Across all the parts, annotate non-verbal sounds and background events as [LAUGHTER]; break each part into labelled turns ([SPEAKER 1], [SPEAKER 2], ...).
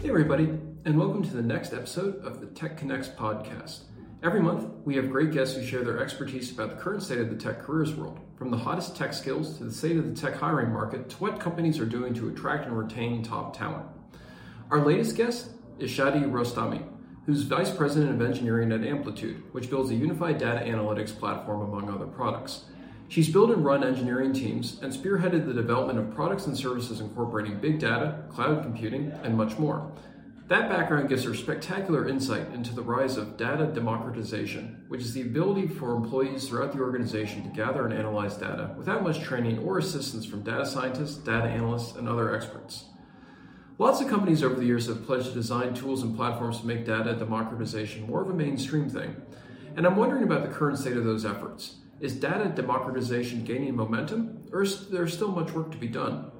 [SPEAKER 1] Hey, everybody, and welcome to the next episode of the Tech Connects podcast. Every month, we have great guests who share their expertise about the current state of the tech careers world, from the hottest tech skills to the state of the tech hiring market to what companies are doing to attract and retain top talent. Our latest guest is Shadi Rostami, who's Vice President of Engineering at Amplitude, which builds a unified data analytics platform among other products. She's built and run engineering teams and spearheaded the development of products and services incorporating big data, cloud computing, and much more. That background gives her spectacular insight into the rise of data democratization, which is the ability for employees throughout the organization to gather and analyze data without much training or assistance from data scientists, data analysts, and other experts. Lots of companies over the years have pledged to design tools and platforms to make data democratization more of a mainstream thing. And I'm wondering about the current state of those efforts. Is data democratization gaining momentum, or is there still much work to be done?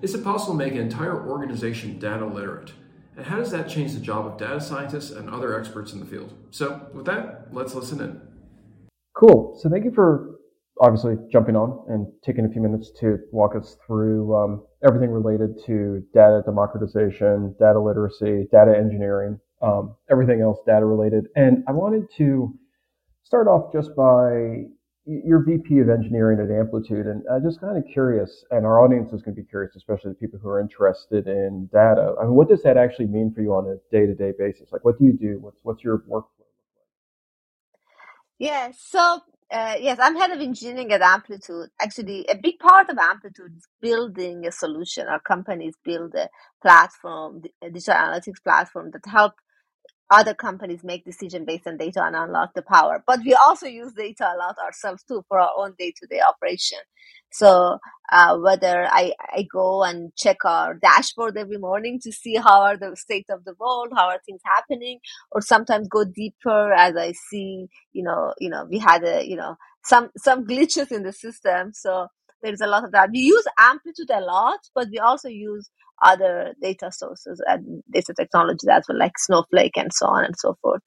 [SPEAKER 1] Is it possible to make an entire organization data literate? And how does that change the job of data scientists and other experts in the field? So, with that, let's listen in.
[SPEAKER 2] Cool. So, thank you for obviously jumping on and taking a few minutes to walk us through um, everything related to data democratization, data literacy, data engineering, um, everything else data related. And I wanted to start off just by your VP of engineering at Amplitude, and I'm just kind of curious, and our audience is going to be curious, especially the people who are interested in data. I mean, what does that actually mean for you on a day-to-day basis? Like, what do you do? What's what's your workflow?
[SPEAKER 3] Yeah, so uh, yes, I'm head of engineering at Amplitude. Actually, a big part of Amplitude is building a solution. Our companies build a platform, a digital analytics platform that help other companies make decision based on data and unlock the power. But we also use data a lot ourselves too for our own day to day operation. So uh, whether I, I go and check our dashboard every morning to see how are the state of the world, how are things happening, or sometimes go deeper as I see, you know, you know, we had a, you know, some some glitches in the system. So there's a lot of that. We use Amplitude a lot, but we also use other data sources and data technologies as well, like Snowflake and so on and so forth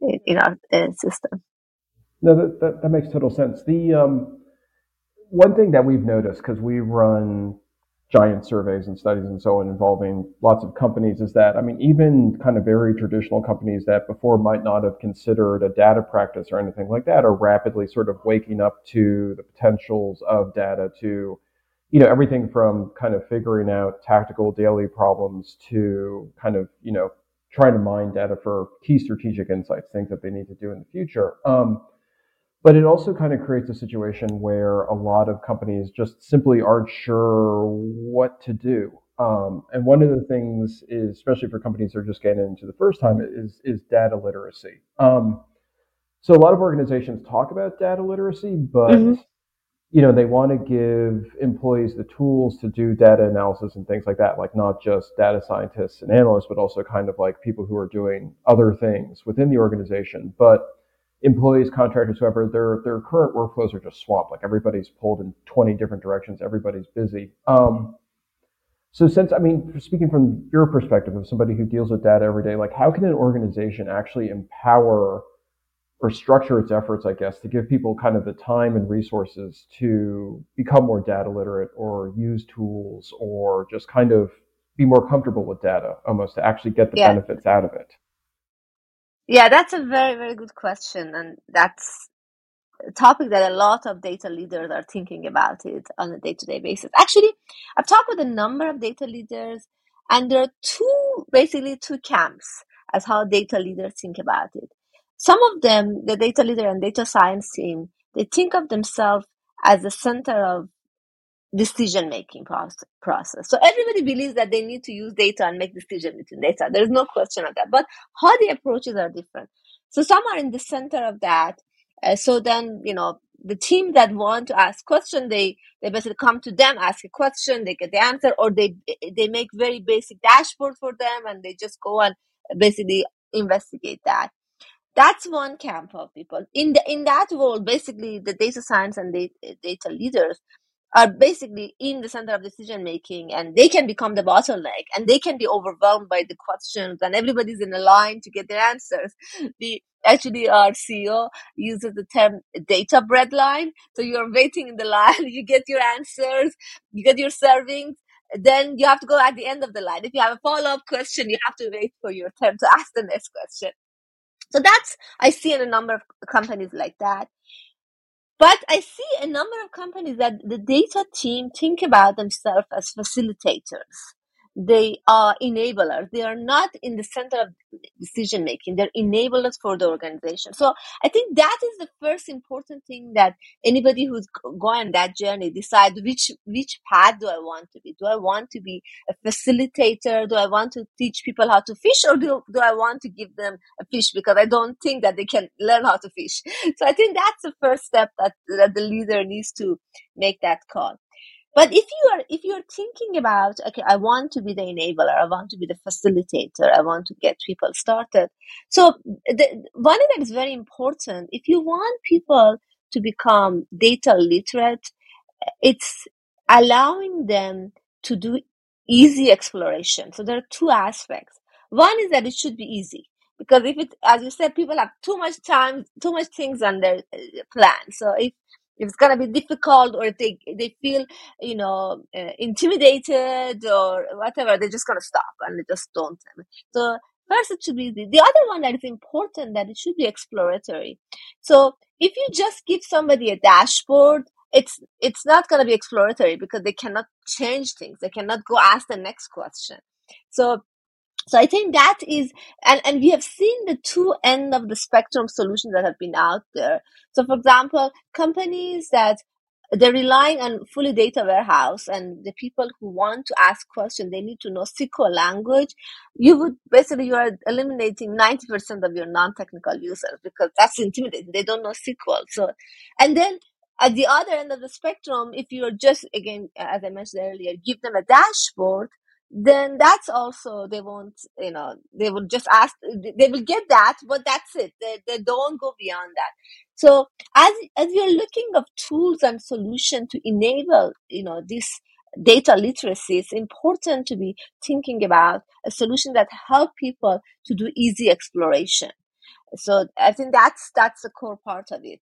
[SPEAKER 3] in, in our uh, system.
[SPEAKER 2] No, that, that, that, makes total sense. The um, one thing that we've noticed, because we run giant surveys and studies and so on involving lots of companies is that, I mean, even kind of very traditional companies that before might not have considered a data practice or anything like that are rapidly sort of waking up to the potentials of data to, you know, everything from kind of figuring out tactical daily problems to kind of, you know, trying to mine data for key strategic insights, things that they need to do in the future. Um, but it also kind of creates a situation where a lot of companies just simply aren't sure what to do. Um, and one of the things is, especially for companies that are just getting into the first time, is is data literacy. Um, so a lot of organizations talk about data literacy, but mm-hmm. You know they want to give employees the tools to do data analysis and things like that, like not just data scientists and analysts, but also kind of like people who are doing other things within the organization. But employees, contractors, whoever, their their current workflows are just swamped. Like everybody's pulled in 20 different directions. Everybody's busy. Um, so since I mean, speaking from your perspective of somebody who deals with data every day, like how can an organization actually empower or structure its efforts, I guess, to give people kind of the time and resources to become more data literate or use tools or just kind of be more comfortable with data almost to actually get the yeah. benefits out of it?
[SPEAKER 3] Yeah, that's a very, very good question. And that's a topic that a lot of data leaders are thinking about it on a day to day basis. Actually, I've talked with a number of data leaders, and there are two, basically, two camps as how data leaders think about it. Some of them, the data leader and data science team, they think of themselves as the center of decision making process. So everybody believes that they need to use data and make decisions between data. There's no question of that. But how the approaches are different. So some are in the center of that. Uh, so then, you know, the team that want to ask question, they, they basically come to them, ask a question, they get the answer, or they, they make very basic dashboard for them and they just go and basically investigate that. That's one camp of people. In the, in that world, basically the data science and data, data leaders, are basically in the center of decision making and they can become the bottleneck and they can be overwhelmed by the questions and everybody's in a line to get their answers. [LAUGHS] The actually our CEO uses the term data bread line. So you're waiting in the line, [LAUGHS] you get your answers, you get your servings, then you have to go at the end of the line. If you have a follow up question, you have to wait for your turn to ask the next question. So that's, I see in a number of companies like that. But I see a number of companies that the data team think about themselves as facilitators they are enablers. They are not in the center of decision making. They're enablers for the organization. So I think that is the first important thing that anybody who's going that journey decide which which path do I want to be? Do I want to be a facilitator? Do I want to teach people how to fish, or do do I want to give them a fish because I don't think that they can [LAUGHS] learn how to fish? So I think that's the first step that that the leader needs to make that call. But if you are if you're thinking about okay, I want to be the enabler, I want to be the facilitator, I want to get people started. So the, one thing that is very important, if you want people to become data literate, it's allowing them to do easy exploration. So there are two aspects. One is that it should be easy because if it, as you said, people have too much time, too much things on their uh, plan. So if if it's to be difficult or they, they feel, you know, uh, intimidated or whatever, they're just to stop and they just don't. So first it should be the, the other one that is important that it should be exploratory. So if you just give somebody a dashboard, it's it's not going to be exploratory because they cannot change things. They cannot go ask the next question. So so I think that is, and, and we have seen the two end of the spectrum solutions that have been out there. So for example, companies that they're relying on fully data warehouse and the people who want to ask questions, they need to know SQL language. You would basically, you are eliminating 90% of your non-technical users because that's intimidating. They don't know SQL. So, and then at the other end of the spectrum, if you're just, again, as I mentioned earlier, give them a dashboard, then that's also they won't you know they will just ask they will get that but that's it. They, they don't go beyond that. So as as you're looking of tools and solution to enable you know this data literacy it's important to be thinking about a solution that help people to do easy exploration. So i think that's that's the core part of it.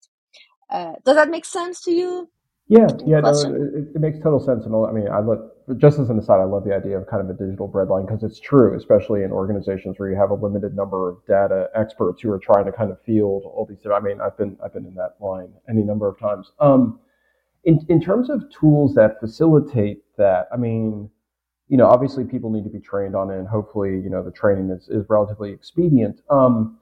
[SPEAKER 3] Uh, does that make sense to you
[SPEAKER 2] yeah, yeah, no, it, it, makes total sense. And I mean, I love, just as an aside, I love the idea of kind of a digital breadline because it's true, especially in organizations where you have a limited number of data experts who are trying to kind of field all these. I mean, I've been, I've been in that line any number of times. Um, in in terms of tools that facilitate that, I mean, you know, obviously people need to be trained on it, and hopefully, you know, the training is is relatively expedient. Um,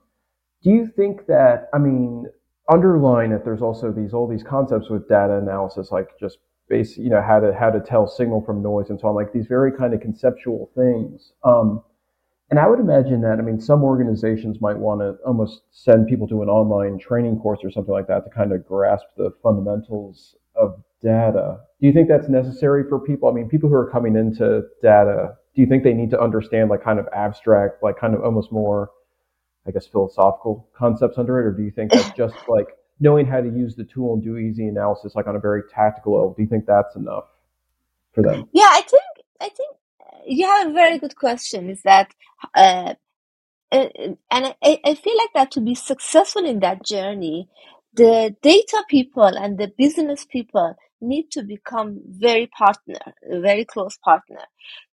[SPEAKER 2] do you think that? I mean, underline it, there's also these all these concepts with data analysis, like just base, you know, how to how to tell signal from noise and so on, like these very kind of conceptual things. Um, and I would imagine that, I mean, some organizations might want to almost send people to an online training course or something like that to kind of grasp the fundamentals of data. Do you think that's necessary for people? I mean, people who are coming into data, do you think they need to understand like kind of abstract, like kind of almost more I guess, philosophical concepts under it, or do you think that's just [COUGHS] like knowing how to use the tool and do easy analysis, like on a very tactical level? Do you think that's enough for them?
[SPEAKER 3] Yeah, I think I think you have a very good question. Is that uh, uh, and I, I feel like that to be successful in that journey, the data people and the business people need to become very partner, very close partner.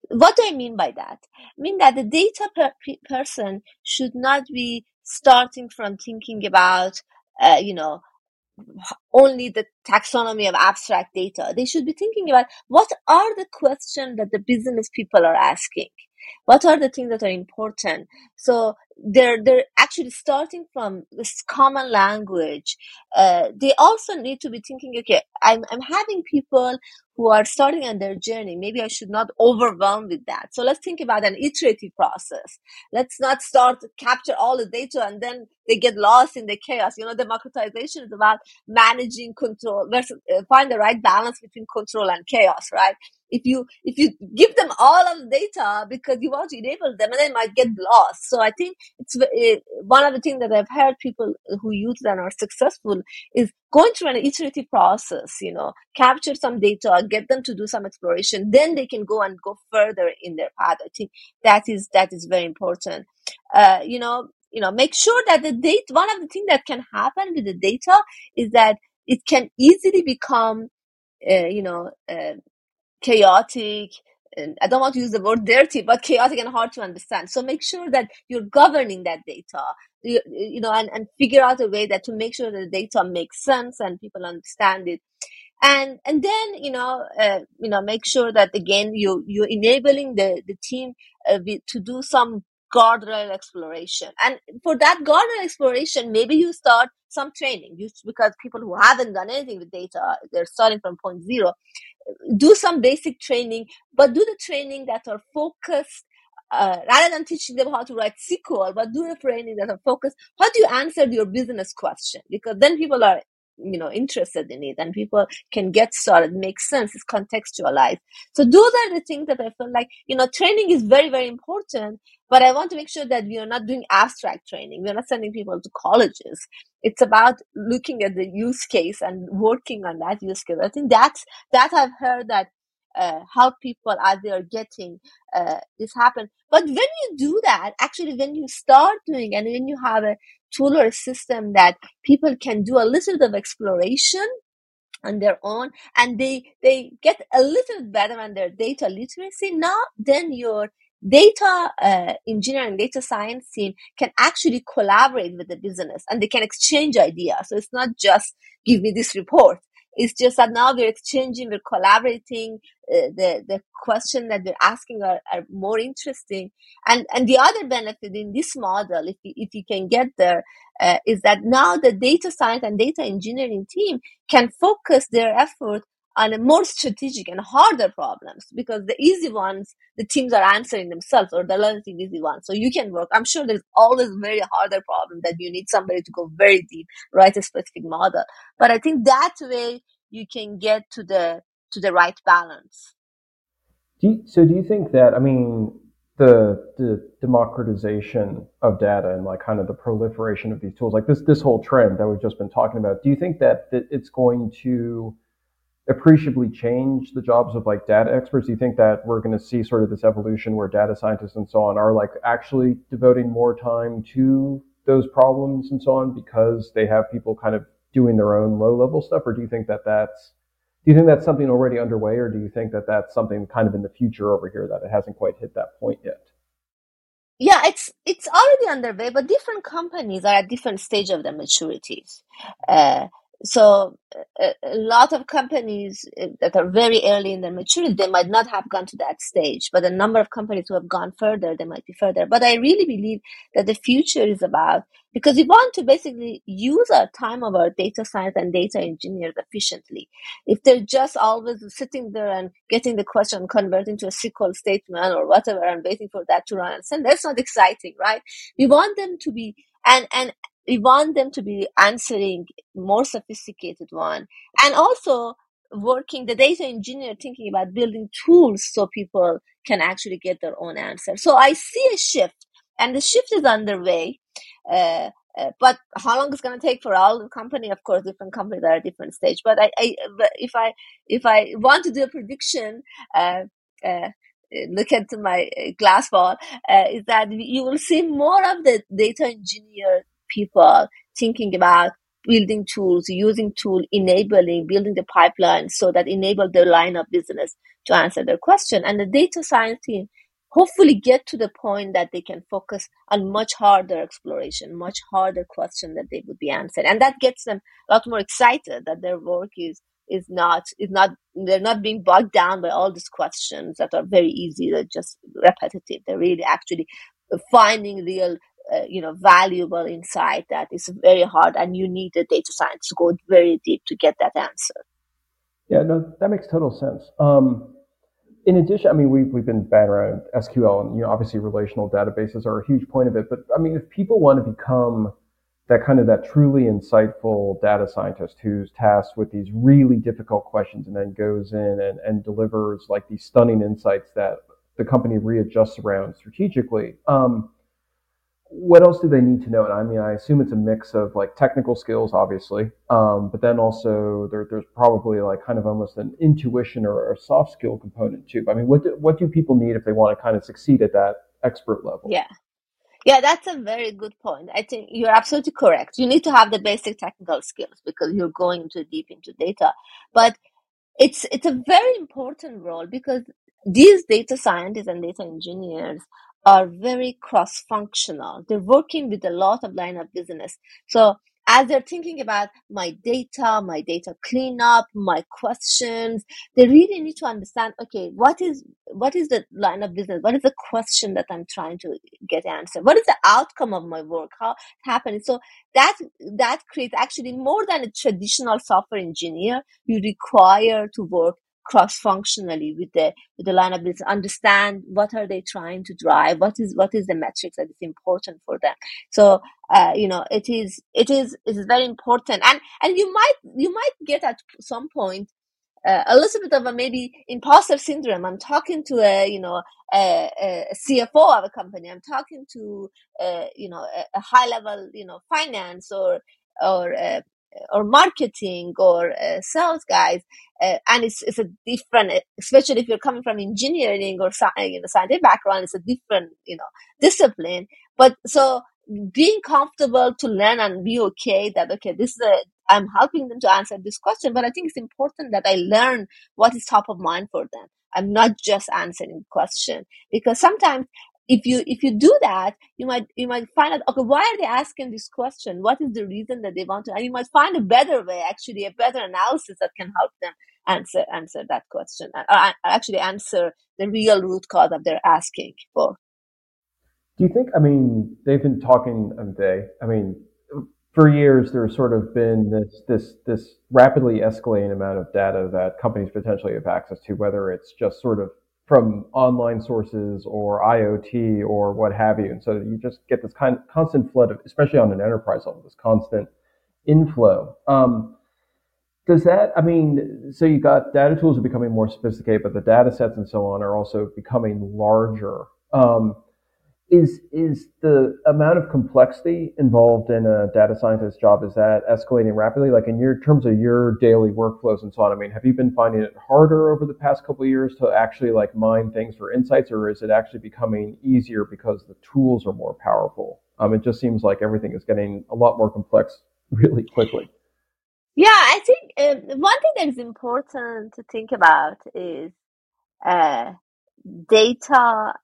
[SPEAKER 3] What do I mean by that? I mean that the data per- person should not be starting from thinking about, uh, you know, only the taxonomy of abstract data. They should be thinking about what are the questions that the business people are asking? What are the things that are important? So they're they're actually starting from this common language. Uh, they also need to be thinking, okay, I'm I'm having people who are starting on their journey. Maybe I should not overwhelm with that. So let's think about an iterative process. Let's not start capture all the data and then they get lost in the chaos. You know, democratization is about managing control versus uh, find the right balance between control and chaos, right? if you if you give them all of the data because you want to enable them and they might get lost so i think it's it, one of the things that i've heard people who use and are successful is going through an iterative process you know capture some data get them to do some exploration then they can go and go further in their path. I think that is that is very important. Uh, you know you know make sure that the data one of the things that can happen with the data is that it can easily become uh, you know uh, chaotic, I don't want to use the word dirty, but chaotic and hard to understand. So make sure that you're governing that data, you, you know, and, and figure out a way that to make sure that the data makes sense and people understand it. And, and then, you know, uh, you know, make sure that again, you, you're enabling the, the team uh, to do some guardrail exploration. And for that guardrail exploration, maybe you start some training you, because people who haven't done anything with data, they're starting from point zero do some basic training, but do the training that are focused uh, rather than teaching them how to write SQL, but do the training that are focused. How do you answer your business question? Because then people are, you know, interested in it and people can get started, make sense, it's contextualized. So those are the things that I feel like, you know, training is very, very important, but I want to make sure that we are not doing abstract training. We're not sending people to colleges. It's about looking at the use case and working on that use case. I think that's that I've heard that uh, help people are getting uh, this happen. But when you do that, actually, when you start doing and when you have a tool or a system that people can do a little bit of exploration on their own and they they get a little better on their data literacy now then your data uh, engineering data science team can actually collaborate with the business and they can exchange ideas. So it's not just give me this report. It's just that now we're exchanging we're collaborating uh, the the question that we're asking are, are more interesting. And and the other benefit in this model if you, if you can get there uh, is that now the data science and data engineering team can focus their effort on a more strategic and harder problems because the easy ones the teams are answering themselves or the easy ones so you can work. I'm sure there's always very harder problem that you need somebody to go very deep write a specific model. But i think that way you can get to the to the right balance.
[SPEAKER 2] Do you, so do you think that i mean the the democratization of data and like kind of the proliferation of these tools like this this whole trend that we've just been talking about do you think that it's going to appreciably change the jobs of like data experts? Do you think that we're going to see sort of this evolution where data scientists and so on are like actually devoting more time to those problems and so on because they have people kind of doing their own low level stuff? Or do you think that that's, do you think that's something already underway or do you think that that's something kind of in the future over here that it hasn't quite hit that point yet?
[SPEAKER 3] Yeah, it's it's already underway, but different companies are at different stage of their maturities. Uh, so a, a, lot of companies eh, that are very early in their maturity, they might not have gone to that stage, but a number of companies who have gone further, they might be further. But I really believe that the future is about because we want to basically use our time of our data science and data engineers efficiently. If they're just always sitting there and getting the question converted into a SQL statement or whatever and waiting for that to run and send, that's not exciting, right? We want them to be and and we want them to be answering more sophisticated one. And also working the data engineer thinking about building tools so people can actually get their own answer. So i see a shift and the shift is underway. Uh, uh, but how long it's going to take for all the company of course different companies are at different stage. But i, I but if i if i want to do a prediction uh, uh look at my glass ball uh, is that you will see more of the data engineer people thinking about building tools, using tool, enabling, building the pipeline so that enable their line of business to answer their question. And the data science team hopefully get to the point that they can focus on much harder exploration, much harder question that they would be answered. And that gets them a lot more excited that their work is is not is not they're not being bogged down by all these questions that are very easy, they're just repetitive. They're really actually finding real uh, you know valuable insight that is very hard and you need a data science to go very deep to get that answer.
[SPEAKER 2] Yeah no that makes total sense. Um, in addition i mean we've, we've been batting around sql and you know obviously relational databases are a huge point of it but i mean if people want to become that kind of that truly insightful data scientist who's tasked with these really difficult questions and then goes in and, and delivers like these stunning insights that the company readjusts around strategically um, what else do they need to know? And I mean, I assume it's a mix of like technical skills, obviously, um, but then also there, there's probably like kind of almost an intuition or a soft skill component too. I mean, what do, what do people need if they want to kind of succeed at that expert level?
[SPEAKER 3] Yeah. Yeah, that's a very good point. I think you're absolutely correct. You need to have the basic technical skills because you're going too deep into data. But it's it's a very important role because these data scientists and data engineers are very cross-functional. They're working with a lot of line of business. So as they're thinking about my data, my data cleanup, my questions, they really need to understand, okay, what is what is the line of business? What is the question that I'm trying to get answered? What is the outcome of my work? How happening? So that that creates actually more than a traditional software engineer you require to work cross-functionally with the with the line of business understand what are they trying to drive what is what is the metrics that is important for them so uh, you know it is it is it is very important and and you might you might get at some point uh, a little bit of a maybe imposter syndrome. I'm talking to a you know a, a CFO of a company. I'm talking to a, you know a, a high level you know finance or or uh, or marketing or uh, sales guys, uh, and it's it's a different, especially if you're coming from engineering or you know scientific background, it's a different you know discipline. But so being comfortable to learn and be okay that okay this is a i'm helping them to answer this question but i think it's important that i learn what is top of mind for them i'm not just answering the question because sometimes if you if you do that you might you might find out okay why are they asking this question what is the reason that they want to and you might find a better way actually a better analysis that can help them answer answer that question or uh, actually answer the real root cause that they're asking for
[SPEAKER 2] do you think? I mean, they've been talking day. I mean, for years there's sort of been this this this rapidly escalating amount of data that companies potentially have access to, whether it's just sort of from online sources or IoT or what have you. And so you just get this kind of constant flood of, especially on an enterprise level, this constant inflow. Um, does that, I mean, so you got data tools are becoming more sophisticated, but the data sets and so on are also becoming larger. Um, is is the amount of complexity involved in a data scientist job is that escalating rapidly? Like in your terms of your daily workflows and so on i mean have you been finding it harder over the past couple of years to actually like mine things for insights or is it actually becoming easier because the tools are more powerful? Um, it just seems like everything is getting a lot more complex really quickly.
[SPEAKER 3] Yeah i think um, one thing that is important to think about is uh, data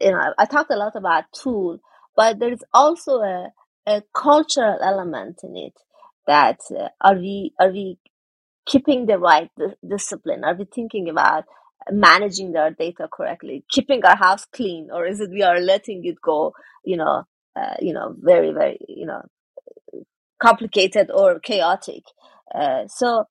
[SPEAKER 3] you know, I talked a lot about tool, but there is also a, a cultural element in it that uh, are we are we keeping the right discipline? Are we thinking about managing our data correctly, keeping our house clean, or is it we are letting it go? You know, uh, you know, very very you know complicated or chaotic. Uh, so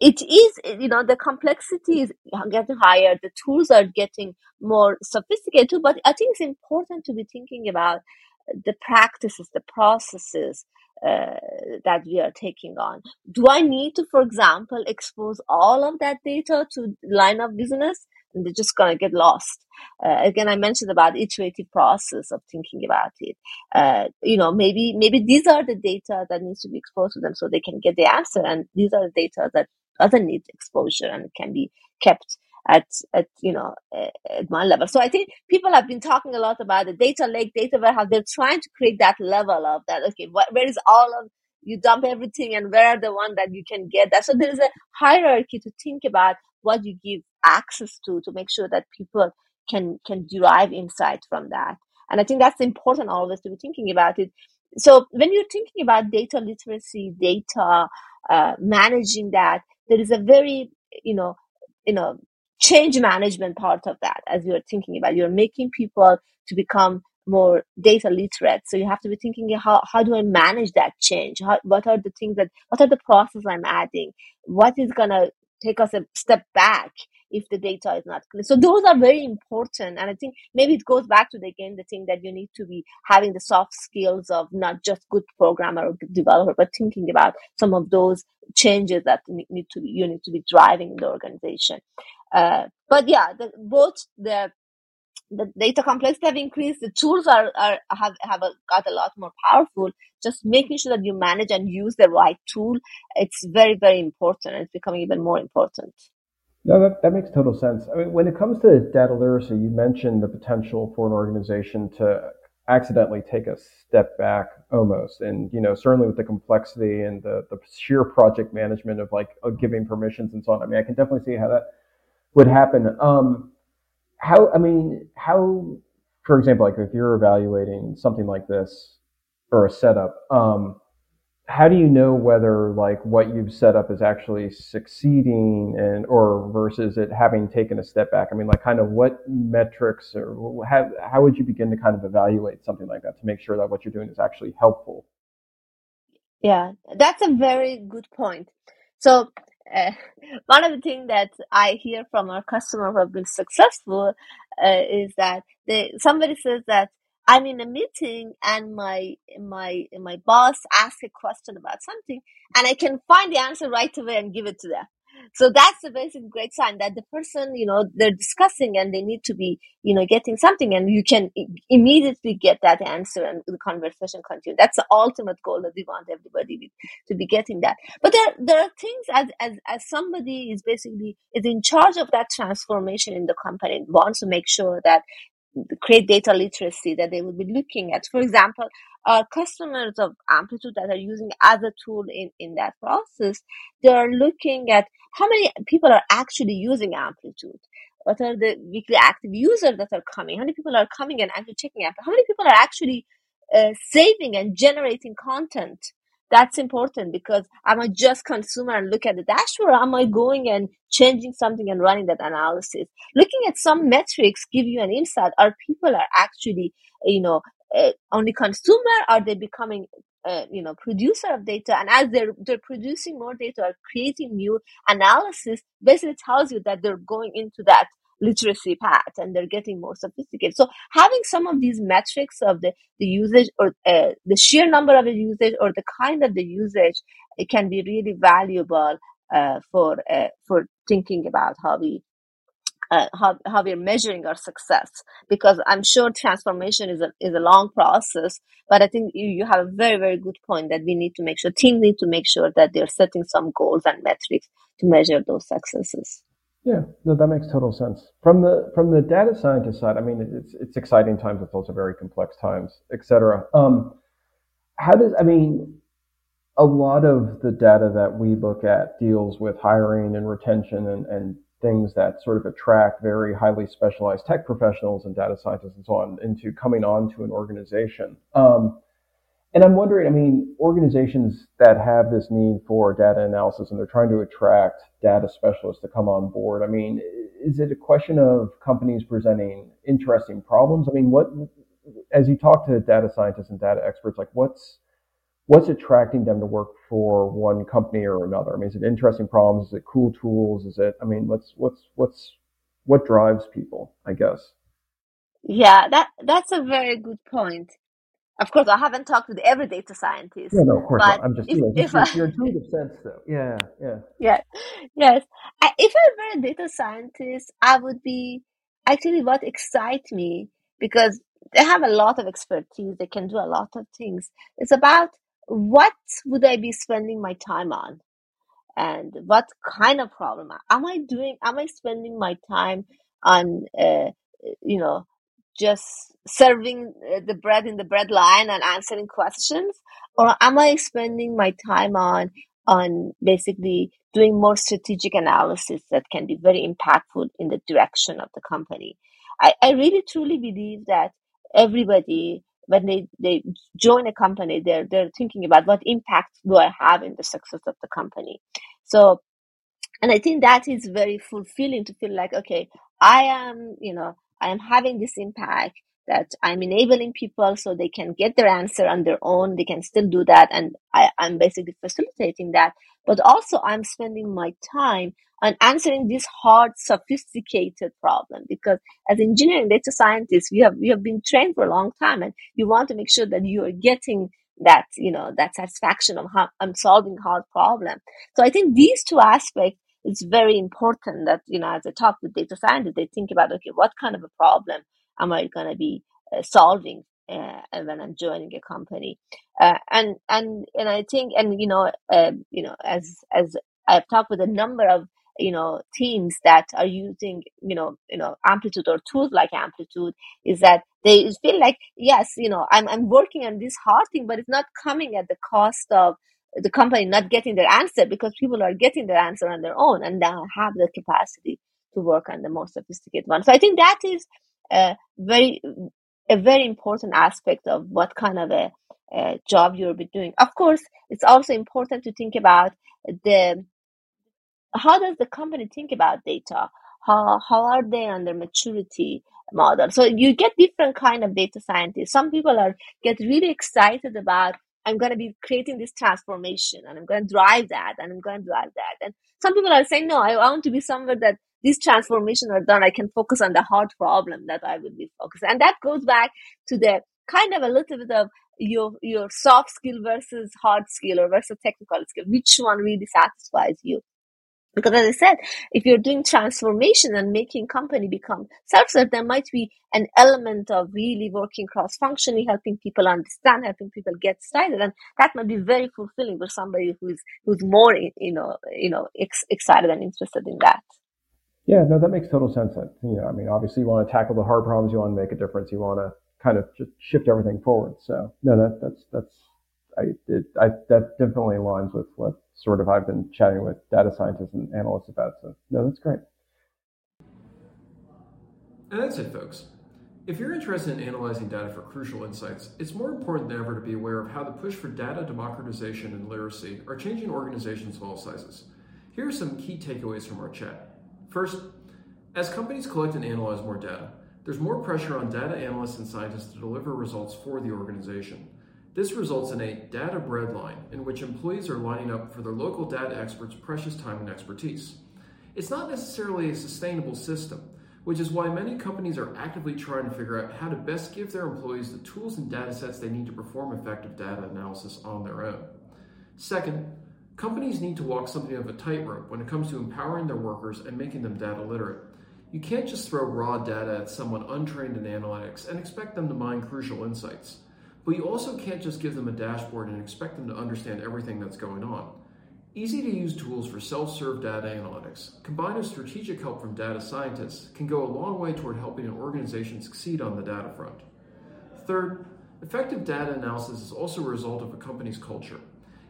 [SPEAKER 3] it is you know the complexity is getting higher the tools are getting more sophisticated but i think it's important to be thinking about the practices the processes uh, that we are taking on. Do i need to for example expose all of that data to line of business? And they're just going to get lost. Uh, again i mentioned about iterative process of thinking about it. Uh, you know maybe maybe these are the data that needs to be exposed to them so they can get the answer and these are the data that doesn't need exposure and can be kept at at you know at one level. So I think people have been talking a lot about the data lake, data warehouse. They're trying to create that level of that. Okay, what, where is all of you dump everything, and where are the one that you can get that? So there is a hierarchy to think about what you give access to to make sure that people can can derive insight from that. And I think that's important always to be thinking about it. So when you're thinking about data literacy, data uh, managing that, there is a very you know you know change management part of that as you're thinking about. You're making people to become more data literate. So you have to be thinking how, how do i manage that change? How, what are the things that what are the processes i'm adding? What is going to take us a step back if the data is not clear. So those are very important. And I think maybe it goes back to the, again, the thing that you need to be having the soft skills of not just good programmer or good developer, but thinking about some of those changes that need to be, you need to be driving in the organization. Uh, but yeah, the, both the the data complexity have increased. The tools are, are have have a, got a lot more powerful. Just making sure that you manage and use the right tool, it's very very important. It's becoming even more important.
[SPEAKER 2] No, that, that makes total sense. I mean, when it comes to data literacy, you mentioned the potential for an organization to accidentally take a step back almost. And, you know, certainly with the complexity and the, the sheer project management of like of giving permissions and so on. I mean, I can definitely see how that would happen. Um, how I mean, how, for example, like if you're evaluating something like this or a setup, um, how do you know whether like what you've set up is actually succeeding and or versus it having taken a step back? I mean like kind of what metrics or how, how would you begin to kind of evaluate something like that to make sure that what you're doing is actually helpful?
[SPEAKER 3] Yeah that's a very good point. So uh, [LAUGHS] one of the things that i hear from our customers who have been successful uh, is that they somebody says that I'm in a meeting and my my my boss asks a question about something and I can find the answer right away and give it to them. So that's a basic great sign that the person, you know, they're discussing and they need to be, you know, getting something and you can immediately get that answer and the conversation continue. That's the ultimate goal that we want everybody to be getting that. But there, there are things as, as, as somebody is basically is in charge of that transformation in the company, wants to make sure that create data literacy that they will be looking at. For example, uh, customers of Amplitude that are using as a tool in, in that process, they are looking at how many people are actually using Amplitude. What are the weekly active users that are coming? How many people are coming and actually checking out? How many people are actually uh, saving and generating content that's important because I'm I just consumer and look at the dashboard am I going and changing something and running that analysis? Looking at some metrics give you an insight. Are people are actually, you know, uh, only consumer? Are they becoming uh, you know producer of data and as they're they're producing more data or creating new analysis basically tells you that they're going into that literacy path and they're getting more sophisticated. So having some of these metrics of the, the usage or uh, the sheer number of the usage or the kind of the usage, it can be really valuable uh, for uh, for thinking about how we uh, how, how we're measuring our success because I'm sure transformation is a, is a long process, but I think you, you have a very, very good point that we need to make sure, team need to make sure that they're setting some goals and metrics to measure those successes.
[SPEAKER 2] Yeah, no, that makes total sense. From the from the data scientist side, I mean, it's it's exciting times. It's also very complex times, et cetera. Um, how does I mean, a lot of the data that we look at deals with hiring and retention and, and things that sort of attract very highly specialized tech professionals and data scientists and so on into coming on to an organization. Um, and I'm wondering, I mean, organizations that have this need for data analysis and they're trying to attract data specialists to come on board, I mean, is it a question of companies presenting interesting problems? I mean, what, as you talk to data scientists and data experts, like what's, what's attracting them to work for one company or another? I mean, is it interesting problems? Is it cool tools? Is it, I mean, what's, what's, what's, what drives people, I guess?
[SPEAKER 3] Yeah, that, that's a very good point. Of course, I haven't talked with every data scientist.
[SPEAKER 2] Yeah, no, of course not. I'm just, if, you know, just your, I, your intuitive sense, though. Yeah, yeah.
[SPEAKER 3] Yeah, yes. I, if I were a data scientist, I would be actually what excites me because they have a lot of expertise. They can do a lot of things. It's about what would I be spending my time on, and what kind of problem am I doing? Am I spending my time on, uh, you know, just serving uh, the bread in the bread line and answering questions? Or am i spending my time on on basically doing more strategic analysis that can be very impactful in the direction of the company? I, I really truly believe that everybody when they, they join a company they're they're thinking about what impact do i have in the success of the company. So and i think that is very fulfilling to feel like okay i am you know I am having this impact that I'm enabling people so they can get their answer on their own. They can still do that. And I, I'm basically facilitating that. But also I'm spending my time on answering this hard, sophisticated problem because as engineering data scientists, we have, we have been trained for a long time and you want to make sure that you are getting that, you know, that satisfaction of how I'm solving hard problem. So I think these two aspects it's very important that you know as I talk with data scientists, they think about okay, what kind of a problem am I going to be uh, solving uh, when I'm joining a company, uh, and and and I think and you know um, you know as as I've talked with a number of you know teams that are using you know you know amplitude or tools like amplitude is that they feel like yes you know i'm i'm working on this hard thing but it's not coming at the cost of the company not getting their answer because people are getting their answer on their own and now have the capacity to work on the more sophisticated one. So I think that is a very a very important aspect of what kind of a, a job you'll be doing. Of course, it's also important to think about the how does the company think about data? How how are they on their maturity model? So you get different kind of data scientists. Some people are get really excited about I'm going to be creating this transformation and I'm going to drive that and I'm going to drive that. And some people are saying, no, I want to be somewhere that these transformations are done. I can focus on the hard problem that I would be focused. And that goes back to the kind of a little bit of your your soft skill versus hard skill or versus technical skill. Which one really satisfies you? Because as I said, if you're doing transformation and making company become self-serve, there might be an element of really working cross-functionally, helping people understand, helping people get started, and that might be very fulfilling for somebody who's who's more, you know, you know, ex- excited and interested in that.
[SPEAKER 4] Yeah, no, that makes total sense. That, you know, I mean, obviously, you want to tackle the hard problems, you want to make a difference, you want to kind of just shift everything forward. So, no, that that's that's I, it, I that definitely aligns with what sort of I've been chatting with data scientists and analysts about. So, no, that's great.
[SPEAKER 2] And that's it, folks. If you're interested in analyzing data for crucial insights, it's more important than ever to be aware of how the push for data democratization and literacy are changing organizations of all sizes. Here are some key takeaways from our chat. First, as companies collect and analyze more data, there's more pressure on data analysts and scientists to deliver results for the organization. This results in a data breadline in which employees are lining up for their local data experts' precious time and expertise. It's not necessarily a sustainable system, which is why many companies are actively trying to figure out how to best give their employees the tools and data sets they need to perform effective data analysis on their own. Second, companies need to walk something of a tightrope when it comes to empowering their workers and making them data literate. You can't just throw raw data at someone untrained in analytics and expect them to mine crucial insights. But you also can't just give them a dashboard and expect them to understand everything that's going on. Easy to use tools for self serve data analytics, combined with strategic help from data scientists, can go a long way toward helping an organization succeed on the data front. Third, effective data analysis is also a result of a company's culture.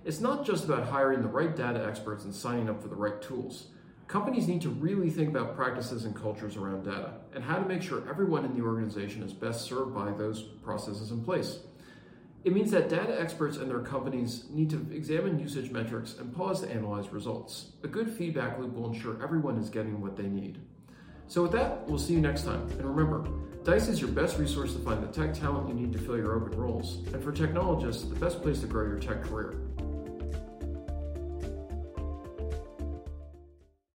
[SPEAKER 2] It's not just about hiring the right data experts and signing up for the right tools. Companies need to really think about practices and cultures around data and how to make sure everyone in the organization is best served by those processes in place. It means that data experts and their companies need to examine usage metrics and pause to analyze results. A good feedback loop will ensure everyone is getting what they need. So, with that, we'll see you next time. And remember, Dice is your best resource to find the tech talent you need to fill your open roles, and for technologists, the best place to grow your tech career.